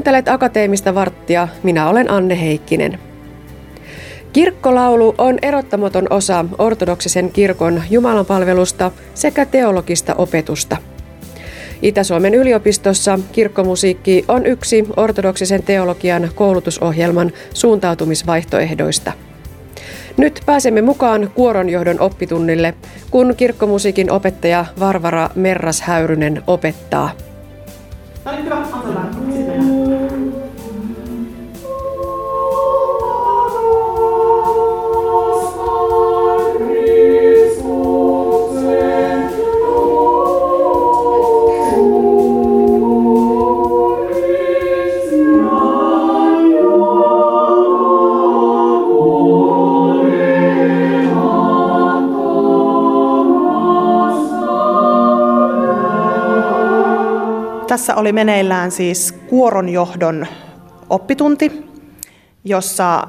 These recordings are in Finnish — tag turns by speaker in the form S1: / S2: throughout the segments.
S1: Kuuntelet Akateemista varttia, minä olen Anne Heikkinen. Kirkkolaulu on erottamaton osa ortodoksisen kirkon jumalanpalvelusta sekä teologista opetusta. Itä-Suomen yliopistossa kirkkomusiikki on yksi ortodoksisen teologian koulutusohjelman suuntautumisvaihtoehdoista. Nyt pääsemme mukaan kuoronjohdon oppitunnille, kun kirkkomusiikin opettaja Varvara Merras-Häyrynen opettaa.
S2: No Tässä oli meneillään siis kuoronjohdon oppitunti, jossa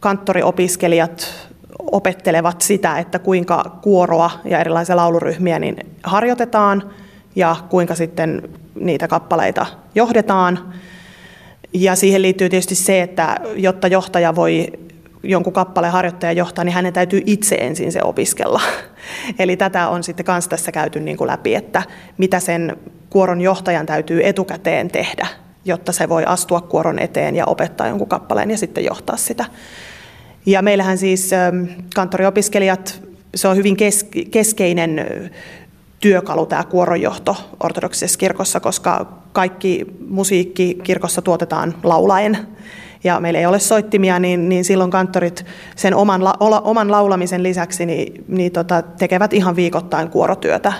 S2: kanttoriopiskelijat opettelevat sitä, että kuinka kuoroa ja erilaisia lauluryhmiä niin harjoitetaan ja kuinka sitten niitä kappaleita johdetaan. Ja siihen liittyy tietysti se, että jotta johtaja voi jonkun kappaleen harjoittaja johtaa, niin hänen täytyy itse ensin se opiskella. Eli tätä on sitten myös tässä käyty niin kuin läpi, että mitä sen kuoron johtajan täytyy etukäteen tehdä, jotta se voi astua kuoron eteen ja opettaa jonkun kappaleen ja sitten johtaa sitä. Ja meillähän siis ähm, kanttoriopiskelijat, se on hyvin keskeinen työkalu tämä kuoronjohto ortodoksisessa kirkossa, koska kaikki musiikki kirkossa tuotetaan laulaen ja meillä ei ole soittimia, niin, niin silloin kanttorit sen oman, la, oman laulamisen lisäksi niin, niin tota, tekevät ihan viikoittain kuorotyötä.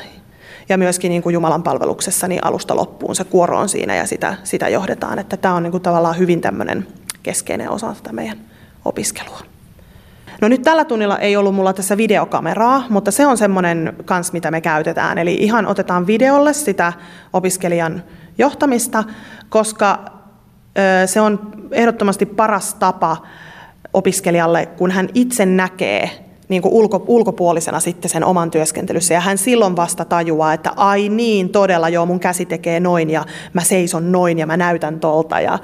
S2: Ja myöskin niin kuin Jumalan palveluksessa niin alusta loppuun se kuoro on siinä ja sitä, sitä johdetaan. Että tämä on niin kuin tavallaan hyvin tämmöinen keskeinen osa tätä meidän opiskelua. No nyt tällä tunnilla ei ollut mulla tässä videokameraa, mutta se on semmoinen kans, mitä me käytetään. Eli ihan otetaan videolle sitä opiskelijan johtamista, koska se on ehdottomasti paras tapa opiskelijalle, kun hän itse näkee niin kuin ulko, ulkopuolisena sitten sen oman työskentelyssä. Ja hän silloin vasta tajuaa, että ai niin, todella joo, mun käsi tekee noin ja mä seison noin ja mä näytän tolta. Ja,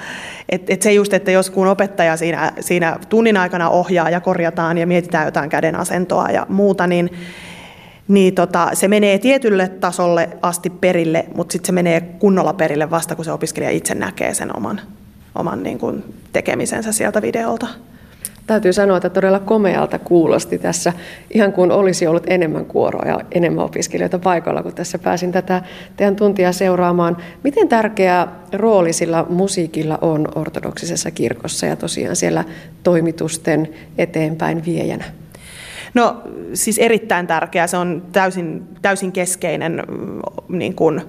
S2: et, et se just, että jos kun opettaja siinä, siinä tunnin aikana ohjaa ja korjataan ja mietitään jotain käden asentoa ja muuta, niin, niin tota, se menee tietylle tasolle asti perille, mutta sitten se menee kunnolla perille vasta, kun se opiskelija itse näkee sen oman, oman niin kuin tekemisensä sieltä videolta.
S1: Täytyy sanoa, että todella komealta kuulosti tässä, ihan kuin olisi ollut enemmän kuoroa ja enemmän opiskelijoita paikalla, kun tässä pääsin tätä teidän tuntia seuraamaan. Miten tärkeä rooli sillä musiikilla on ortodoksisessa kirkossa ja tosiaan siellä toimitusten eteenpäin viejänä?
S2: No siis erittäin tärkeää, se on täysin, täysin keskeinen niin kuin,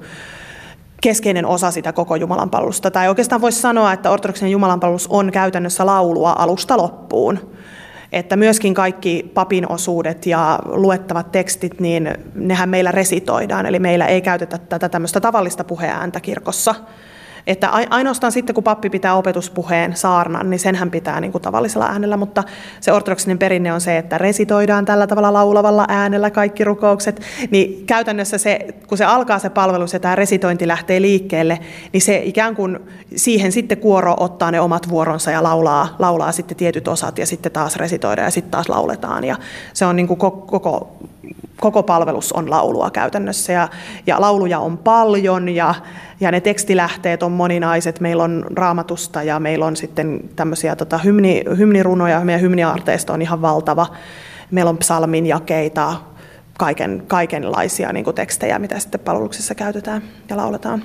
S2: keskeinen osa sitä koko jumalanpalvelusta. Tai oikeastaan voisi sanoa, että ortodoksinen jumalanpalvelus on käytännössä laulua alusta loppuun. Että myöskin kaikki papin osuudet ja luettavat tekstit, niin nehän meillä resitoidaan. Eli meillä ei käytetä tätä tämmöistä tavallista puheääntä kirkossa, että ainoastaan sitten, kun pappi pitää opetuspuheen saarnan, niin senhän pitää niin kuin tavallisella äänellä, mutta se ortodoksinen perinne on se, että resitoidaan tällä tavalla laulavalla äänellä kaikki rukoukset, niin käytännössä se, kun se alkaa se palvelus ja tämä resitointi lähtee liikkeelle, niin se ikään kuin siihen sitten kuoro ottaa ne omat vuoronsa ja laulaa, laulaa sitten tietyt osat ja sitten taas resitoidaan ja sitten taas lauletaan. Ja se on niin kuin koko, koko palvelus on laulua käytännössä ja, ja lauluja on paljon ja, ja ne tekstilähteet on moninaiset. Meillä on raamatusta ja meillä on sitten tämmöisiä tota, hymni, hymnirunoja, meidän hymniarteisto on ihan valtava. Meillä on psalmin jakeita, kaiken, kaikenlaisia niin tekstejä, mitä sitten palveluksessa käytetään ja lauletaan.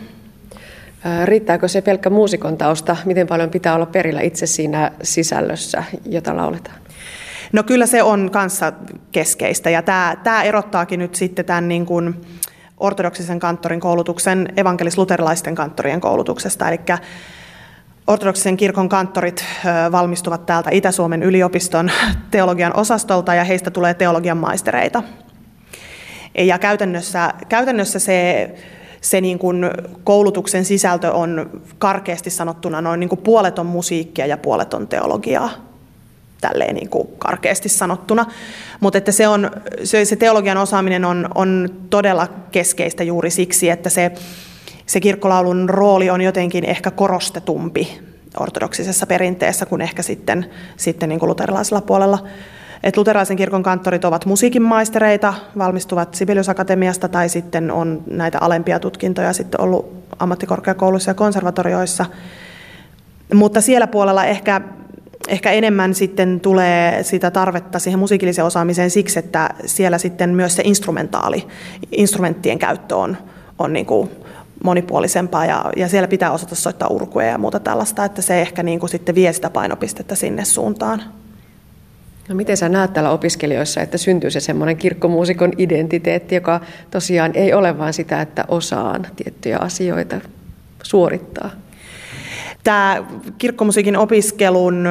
S1: Riittääkö se pelkkä muusikon tausta? Miten paljon pitää olla perillä itse siinä sisällössä, jota lauletaan?
S2: No kyllä se on kanssa keskeistä ja tämä, tämä erottaakin nyt sitten tämän niin kuin ortodoksisen kanttorin koulutuksen evankelis-luterilaisten kanttorien koulutuksesta. Eli ortodoksisen kirkon kanttorit valmistuvat täältä Itä-Suomen yliopiston teologian osastolta ja heistä tulee teologian maistereita. Ja käytännössä, käytännössä se, se niin kuin koulutuksen sisältö on karkeasti sanottuna noin niin kuin puolet on musiikkia ja puolet on teologiaa tälleen niin kuin karkeasti sanottuna. Mutta että se, on, se, se teologian osaaminen on, on todella keskeistä juuri siksi, että se, se kirkkolaulun rooli on jotenkin ehkä korostetumpi ortodoksisessa perinteessä kuin ehkä sitten, sitten niin kuin luterilaisella puolella. Et luterilaisen kirkon kanttorit ovat musiikinmaistereita, valmistuvat Sibelius Akatemiasta tai sitten on näitä alempia tutkintoja sitten ollut ammattikorkeakouluissa ja konservatorioissa. Mutta siellä puolella ehkä, ehkä enemmän sitten tulee sitä tarvetta siihen musiikilliseen osaamiseen siksi, että siellä sitten myös se instrumentaali, instrumenttien käyttö on, on niin kuin monipuolisempaa ja, ja siellä pitää osata soittaa urkuja ja muuta tällaista, että se ehkä niin kuin sitten vie sitä painopistettä sinne suuntaan.
S1: No miten sä näet täällä opiskelijoissa, että syntyy se semmoinen kirkkomuusikon identiteetti, joka tosiaan ei ole vain sitä, että osaan tiettyjä asioita suorittaa?
S2: Tämä kirkkomusiikin opiskelun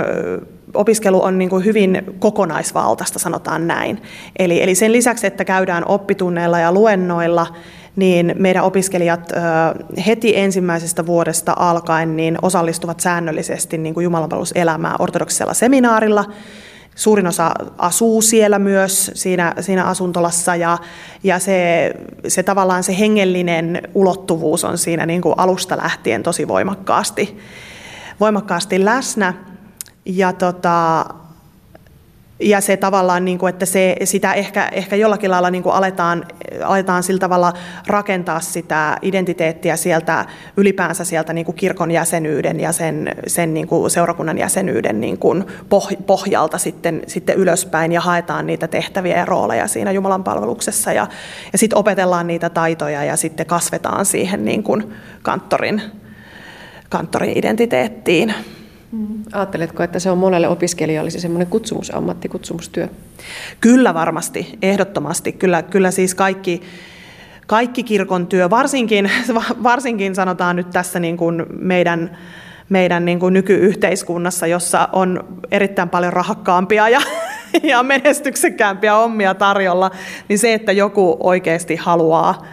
S2: opiskelu on niin kuin hyvin kokonaisvaltaista, sanotaan näin. Eli, eli sen lisäksi, että käydään oppitunneilla ja luennoilla, niin meidän opiskelijat heti ensimmäisestä vuodesta alkaen niin osallistuvat säännöllisesti niin kuin jumalanpalveluselämään ortodoksisella seminaarilla. Suurin osa asuu siellä myös siinä, siinä asuntolassa ja, ja se, se tavallaan se hengellinen ulottuvuus on siinä niin kuin alusta lähtien tosi voimakkaasti, voimakkaasti läsnä. Ja tota, ja se tavallaan, niin kuin, että se, sitä ehkä, ehkä jollakin lailla niin kuin aletaan, aletaan sillä tavalla rakentaa sitä identiteettiä sieltä ylipäänsä sieltä niin kuin kirkon jäsenyyden ja sen, sen niin kuin seurakunnan jäsenyyden niin kuin pohjalta sitten, sitten ylöspäin ja haetaan niitä tehtäviä ja rooleja siinä Jumalan palveluksessa ja, ja sitten opetellaan niitä taitoja ja sitten kasvetaan siihen niin kuin kanttorin, kanttorin identiteettiin.
S1: Mm. Ajatteletko, että se on monelle opiskelijalle se semmoinen kutsumusammatti, kutsumustyö?
S2: Kyllä varmasti, ehdottomasti. Kyllä, kyllä siis kaikki, kaikki kirkon työ, varsinkin, varsinkin sanotaan nyt tässä niin kuin meidän, meidän niin kuin nykyyhteiskunnassa, jossa on erittäin paljon rahakkaampia ja, ja menestyksekkäämpiä ommia tarjolla, niin se, että joku oikeasti haluaa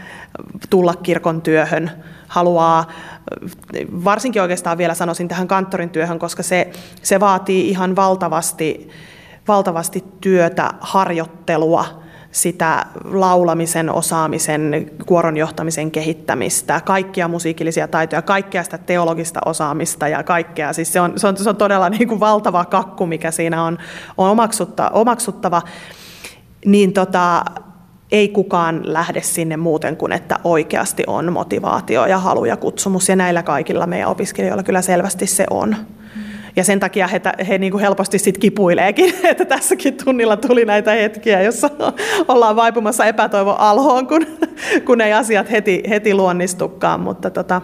S2: tulla kirkon työhön, haluaa varsinkin oikeastaan vielä sanoisin tähän kanttorin työhön, koska se, se vaatii ihan valtavasti, valtavasti työtä, harjoittelua, sitä laulamisen osaamisen, kuoron johtamisen kehittämistä, kaikkia musiikillisia taitoja, kaikkea sitä teologista osaamista ja kaikkea. Siis se, on, se, on, se on todella niin kuin valtava kakku, mikä siinä on, on omaksutta, omaksuttava. Niin tota, ei kukaan lähde sinne muuten kuin, että oikeasti on motivaatio ja halu ja kutsumus. Ja näillä kaikilla meidän opiskelijoilla kyllä selvästi se on. Ja sen takia he, he niin kuin helposti sit kipuileekin, että tässäkin tunnilla tuli näitä hetkiä, jossa ollaan vaipumassa epätoivon alhoon, kun, kun ei asiat heti, heti luonnistukaan. Mutta tota,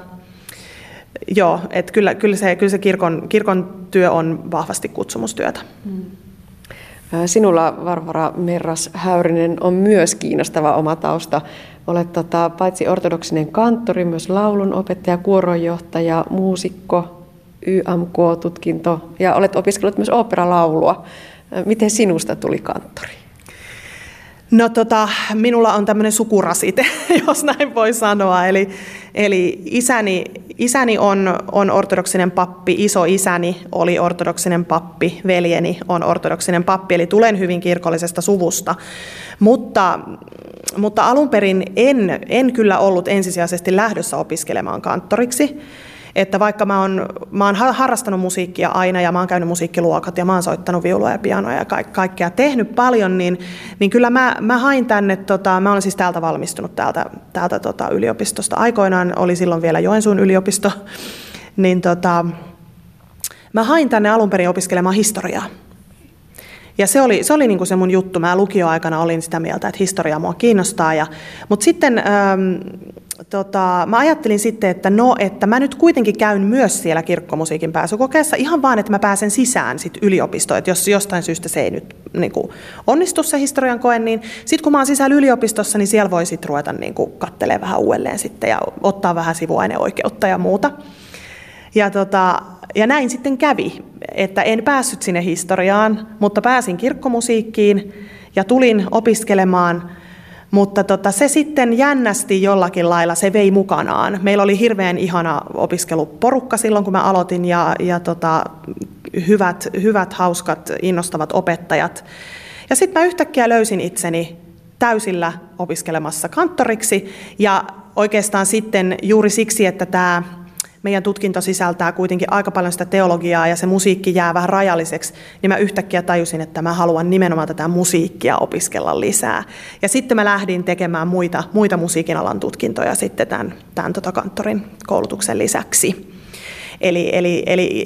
S2: joo, että kyllä, kyllä se, kyllä se kirkon, kirkon työ on vahvasti kutsumustyötä. Mm.
S1: Sinulla, Varvara Merras Häyrinen, on myös kiinnostava oma tausta. Olet tota, paitsi ortodoksinen kanttori, myös laulun opettaja, kuoronjohtaja, muusikko, YMK-tutkinto ja olet opiskellut myös oopperalaulua. Miten sinusta tuli kanttori?
S2: No tota, minulla on tämmöinen sukurasite, jos näin voi sanoa. Eli, eli isäni, isäni on, on ortodoksinen pappi, iso isäni oli ortodoksinen pappi, veljeni on ortodoksinen pappi, eli tulen hyvin kirkollisesta suvusta. Mutta, mutta alun perin en, en kyllä ollut ensisijaisesti lähdössä opiskelemaan kanttoriksi että vaikka mä oon, mä oon harrastanut musiikkia aina ja mä oon käynyt musiikkiluokat ja mä oon soittanut viulua ja pianoa ja ka- kaikkea tehnyt paljon, niin, niin kyllä mä, mä hain tänne, tota, mä olen siis täältä valmistunut täältä, täältä tota, yliopistosta. Aikoinaan oli silloin vielä Joensuun yliopisto, niin tota, mä hain tänne alun perin opiskelemaan historiaa. Ja se oli, se oli niin kuin se mun juttu. Mä lukioaikana olin sitä mieltä, että historia mua kiinnostaa. Ja, mutta sitten ähm, tota, mä ajattelin sitten, että no, että mä nyt kuitenkin käyn myös siellä kirkkomusiikin pääsykokeessa ihan vaan, että mä pääsen sisään sit yliopistoon, että jos jostain syystä se ei nyt niin kuin, onnistu se historian koe, niin sitten kun mä oon sisällä yliopistossa, niin siellä voi sitten ruveta niin kuin, kattelemaan vähän uudelleen sitten ja ottaa vähän sivuaineoikeutta ja muuta. Ja, tota, ja näin sitten kävi, että en päässyt sinne historiaan, mutta pääsin kirkkomusiikkiin ja tulin opiskelemaan – mutta tota, se sitten jännästi jollakin lailla, se vei mukanaan. Meillä oli hirveän ihana opiskeluporukka silloin, kun mä aloitin, ja, ja tota, hyvät, hyvät, hauskat, innostavat opettajat. Ja sitten mä yhtäkkiä löysin itseni täysillä opiskelemassa kanttoriksi, ja oikeastaan sitten juuri siksi, että tämä meidän tutkinto sisältää kuitenkin aika paljon sitä teologiaa ja se musiikki jää vähän rajalliseksi, niin mä yhtäkkiä tajusin, että mä haluan nimenomaan tätä musiikkia opiskella lisää. Ja sitten mä lähdin tekemään muita, muita musiikin alan tutkintoja sitten tämän, tämän tota kanttorin koulutuksen lisäksi. Eli, eli, eli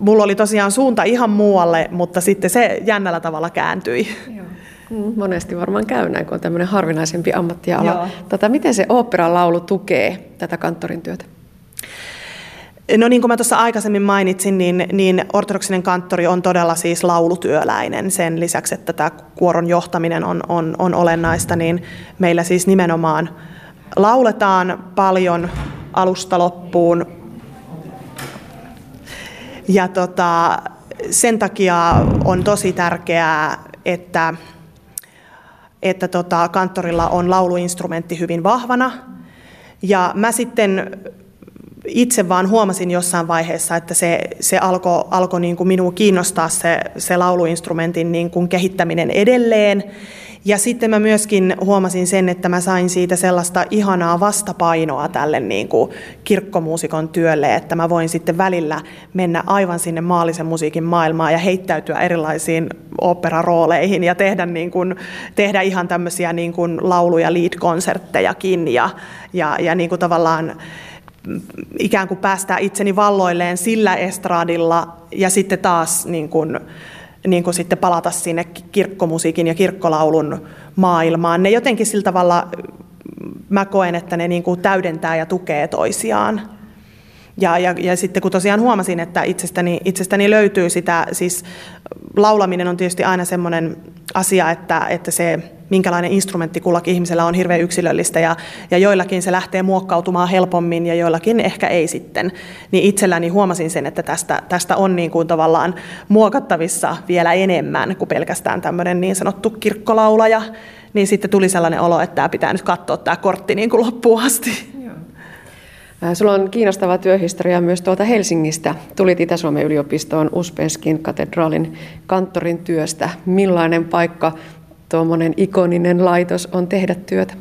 S2: mulla oli tosiaan suunta ihan muualle, mutta sitten se jännällä tavalla kääntyi. Joo.
S1: Mm, monesti varmaan käy näin, kun on tämmöinen harvinaisempi ammattiala. Tota, miten se oopperan laulu tukee tätä kanttorin työtä?
S2: No niin kuin mä tuossa aikaisemmin mainitsin, niin, niin ortodoksinen kanttori on todella siis laulutyöläinen. Sen lisäksi, että tämä kuoron johtaminen on, on, on olennaista, niin meillä siis nimenomaan lauletaan paljon alusta loppuun. Ja tota, sen takia on tosi tärkeää, että, että tota, kanttorilla on lauluinstrumentti hyvin vahvana. Ja mä sitten itse vaan huomasin jossain vaiheessa, että se, se alkoi alko niin kuin minua kiinnostaa se, se lauluinstrumentin niin kuin kehittäminen edelleen. Ja sitten mä myöskin huomasin sen, että mä sain siitä sellaista ihanaa vastapainoa tälle niin kuin kirkkomuusikon työlle, että mä voin sitten välillä mennä aivan sinne maallisen musiikin maailmaan ja heittäytyä erilaisiin operarooleihin ja tehdä, niin kuin, tehdä ihan tämmöisiä niin kuin laulu- ja lead-konserttejakin ja, ja, ja niin kuin tavallaan ikään kuin päästää itseni valloilleen sillä estradilla ja sitten taas niin kuin, niin kuin sitten palata sinne kirkkomusiikin ja kirkkolaulun maailmaan. Ne jotenkin sillä tavalla, mä koen, että ne niin kuin täydentää ja tukee toisiaan. Ja, ja, ja sitten kun tosiaan huomasin, että itsestäni, itsestäni löytyy sitä, siis laulaminen on tietysti aina semmoinen asia, että, että se minkälainen instrumentti kullakin ihmisellä on hirveän yksilöllistä ja, ja joillakin se lähtee muokkautumaan helpommin ja joillakin ehkä ei sitten. Niin itselläni huomasin sen, että tästä, tästä on niin kuin tavallaan muokattavissa vielä enemmän kuin pelkästään tämmöinen niin sanottu kirkkolaulaja. Niin sitten tuli sellainen olo, että tämä pitää nyt katsoa tämä kortti niin kuin loppuun asti.
S1: Sulla on kiinnostava työhistoria myös tuolta Helsingistä. Tulit Itä-Suomen yliopistoon Uspenskin katedraalin kanttorin työstä. Millainen paikka tuommoinen ikoninen laitos on tehdä työtä?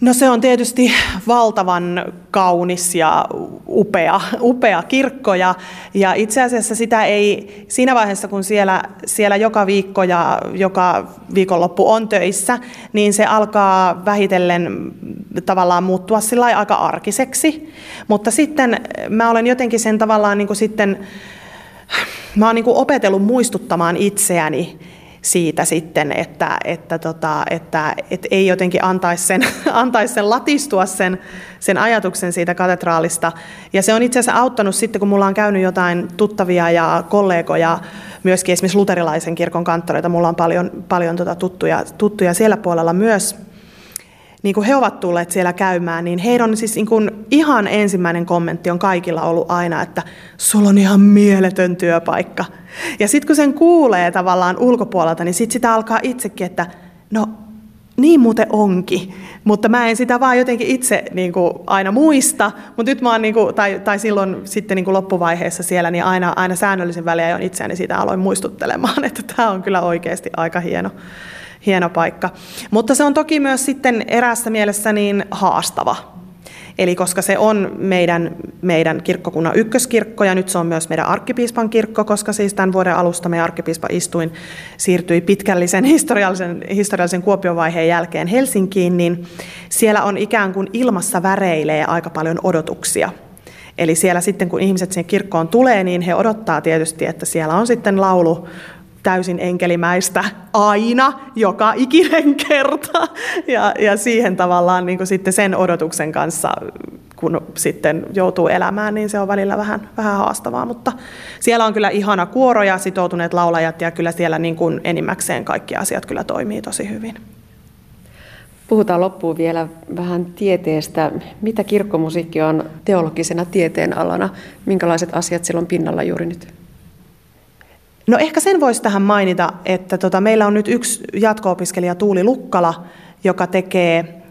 S2: No se on tietysti valtavan kaunis ja upea, upea kirkko ja, ja itse asiassa sitä ei siinä vaiheessa, kun siellä, siellä joka viikko ja joka viikonloppu on töissä, niin se alkaa vähitellen tavallaan muuttua sillä aika arkiseksi. Mutta sitten mä olen jotenkin sen tavallaan niin kuin sitten, mä oon niin kuin opetellut muistuttamaan itseäni, siitä sitten, että, että, tota, että, että ei jotenkin antaisi sen, antaisi sen latistua sen, sen ajatuksen siitä katedraalista. Ja se on itse asiassa auttanut sitten, kun mulla on käynyt jotain tuttavia ja kollegoja, myöskin esimerkiksi luterilaisen kirkon kanttoreita, mulla on paljon, paljon tota tuttuja, tuttuja siellä puolella myös, niin kuin he ovat tulleet siellä käymään, niin heidän siis niin kuin ihan ensimmäinen kommentti on kaikilla ollut aina, että sulla on ihan mieletön työpaikka. Ja sitten kun sen kuulee tavallaan ulkopuolelta, niin sitten sitä alkaa itsekin, että no niin muuten onkin, mutta mä en sitä vaan jotenkin itse niin kuin aina muista, mutta nyt mä oon, niin kuin, tai, tai silloin sitten niin kuin loppuvaiheessa siellä, niin aina, aina säännöllisen väliä on itseäni sitä aloin muistuttelemaan, että tämä on kyllä oikeasti aika hieno, hieno paikka. Mutta se on toki myös sitten eräässä mielessä niin haastava. Eli koska se on meidän, meidän kirkkokunnan ykköskirkko ja nyt se on myös meidän arkkipiispan kirkko, koska siis tämän vuoden alusta meidän arkkipiispa istuin siirtyi pitkällisen historiallisen, historiallisen kuopiovaiheen jälkeen Helsinkiin, niin siellä on ikään kuin ilmassa väreilee aika paljon odotuksia. Eli siellä sitten kun ihmiset sinne kirkkoon tulee, niin he odottaa tietysti, että siellä on sitten laulu, täysin enkelimäistä aina, joka ikinen kerta. Ja, ja siihen tavallaan niin kuin sitten sen odotuksen kanssa, kun sitten joutuu elämään, niin se on välillä vähän, vähän haastavaa. Mutta siellä on kyllä ihana kuoro ja sitoutuneet laulajat ja kyllä siellä niin kuin enimmäkseen kaikki asiat kyllä toimii tosi hyvin.
S1: Puhutaan loppuun vielä vähän tieteestä. Mitä kirkkomusiikki on teologisena tieteenalana? Minkälaiset asiat sillä on pinnalla juuri nyt?
S2: No ehkä sen voisi tähän mainita, että tota, meillä on nyt yksi jatko-opiskelija Tuuli Lukkala, joka tekee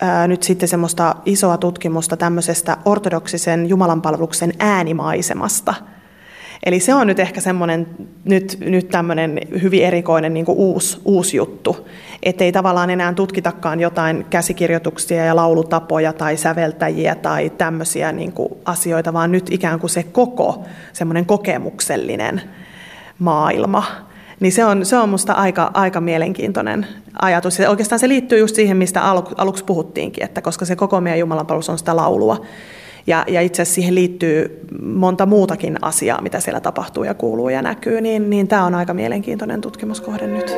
S2: ää, nyt sitten semmoista isoa tutkimusta tämmöisestä ortodoksisen jumalanpalveluksen äänimaisemasta. Eli se on nyt ehkä semmoinen nyt, nyt tämmöinen hyvin erikoinen niin uusi, uusi juttu, ettei tavallaan enää tutkitakaan jotain käsikirjoituksia ja laulutapoja tai säveltäjiä tai tämmöisiä niin asioita, vaan nyt ikään kuin se koko semmoinen kokemuksellinen maailma. Niin se on, se on musta aika, aika mielenkiintoinen ajatus. Ja oikeastaan se liittyy just siihen, mistä alu, aluksi puhuttiinkin, että koska se koko meidän Jumalanpalvelus on sitä laulua. Ja, ja itse asiassa siihen liittyy monta muutakin asiaa, mitä siellä tapahtuu ja kuuluu ja näkyy, niin, niin tämä on aika mielenkiintoinen tutkimuskohde nyt.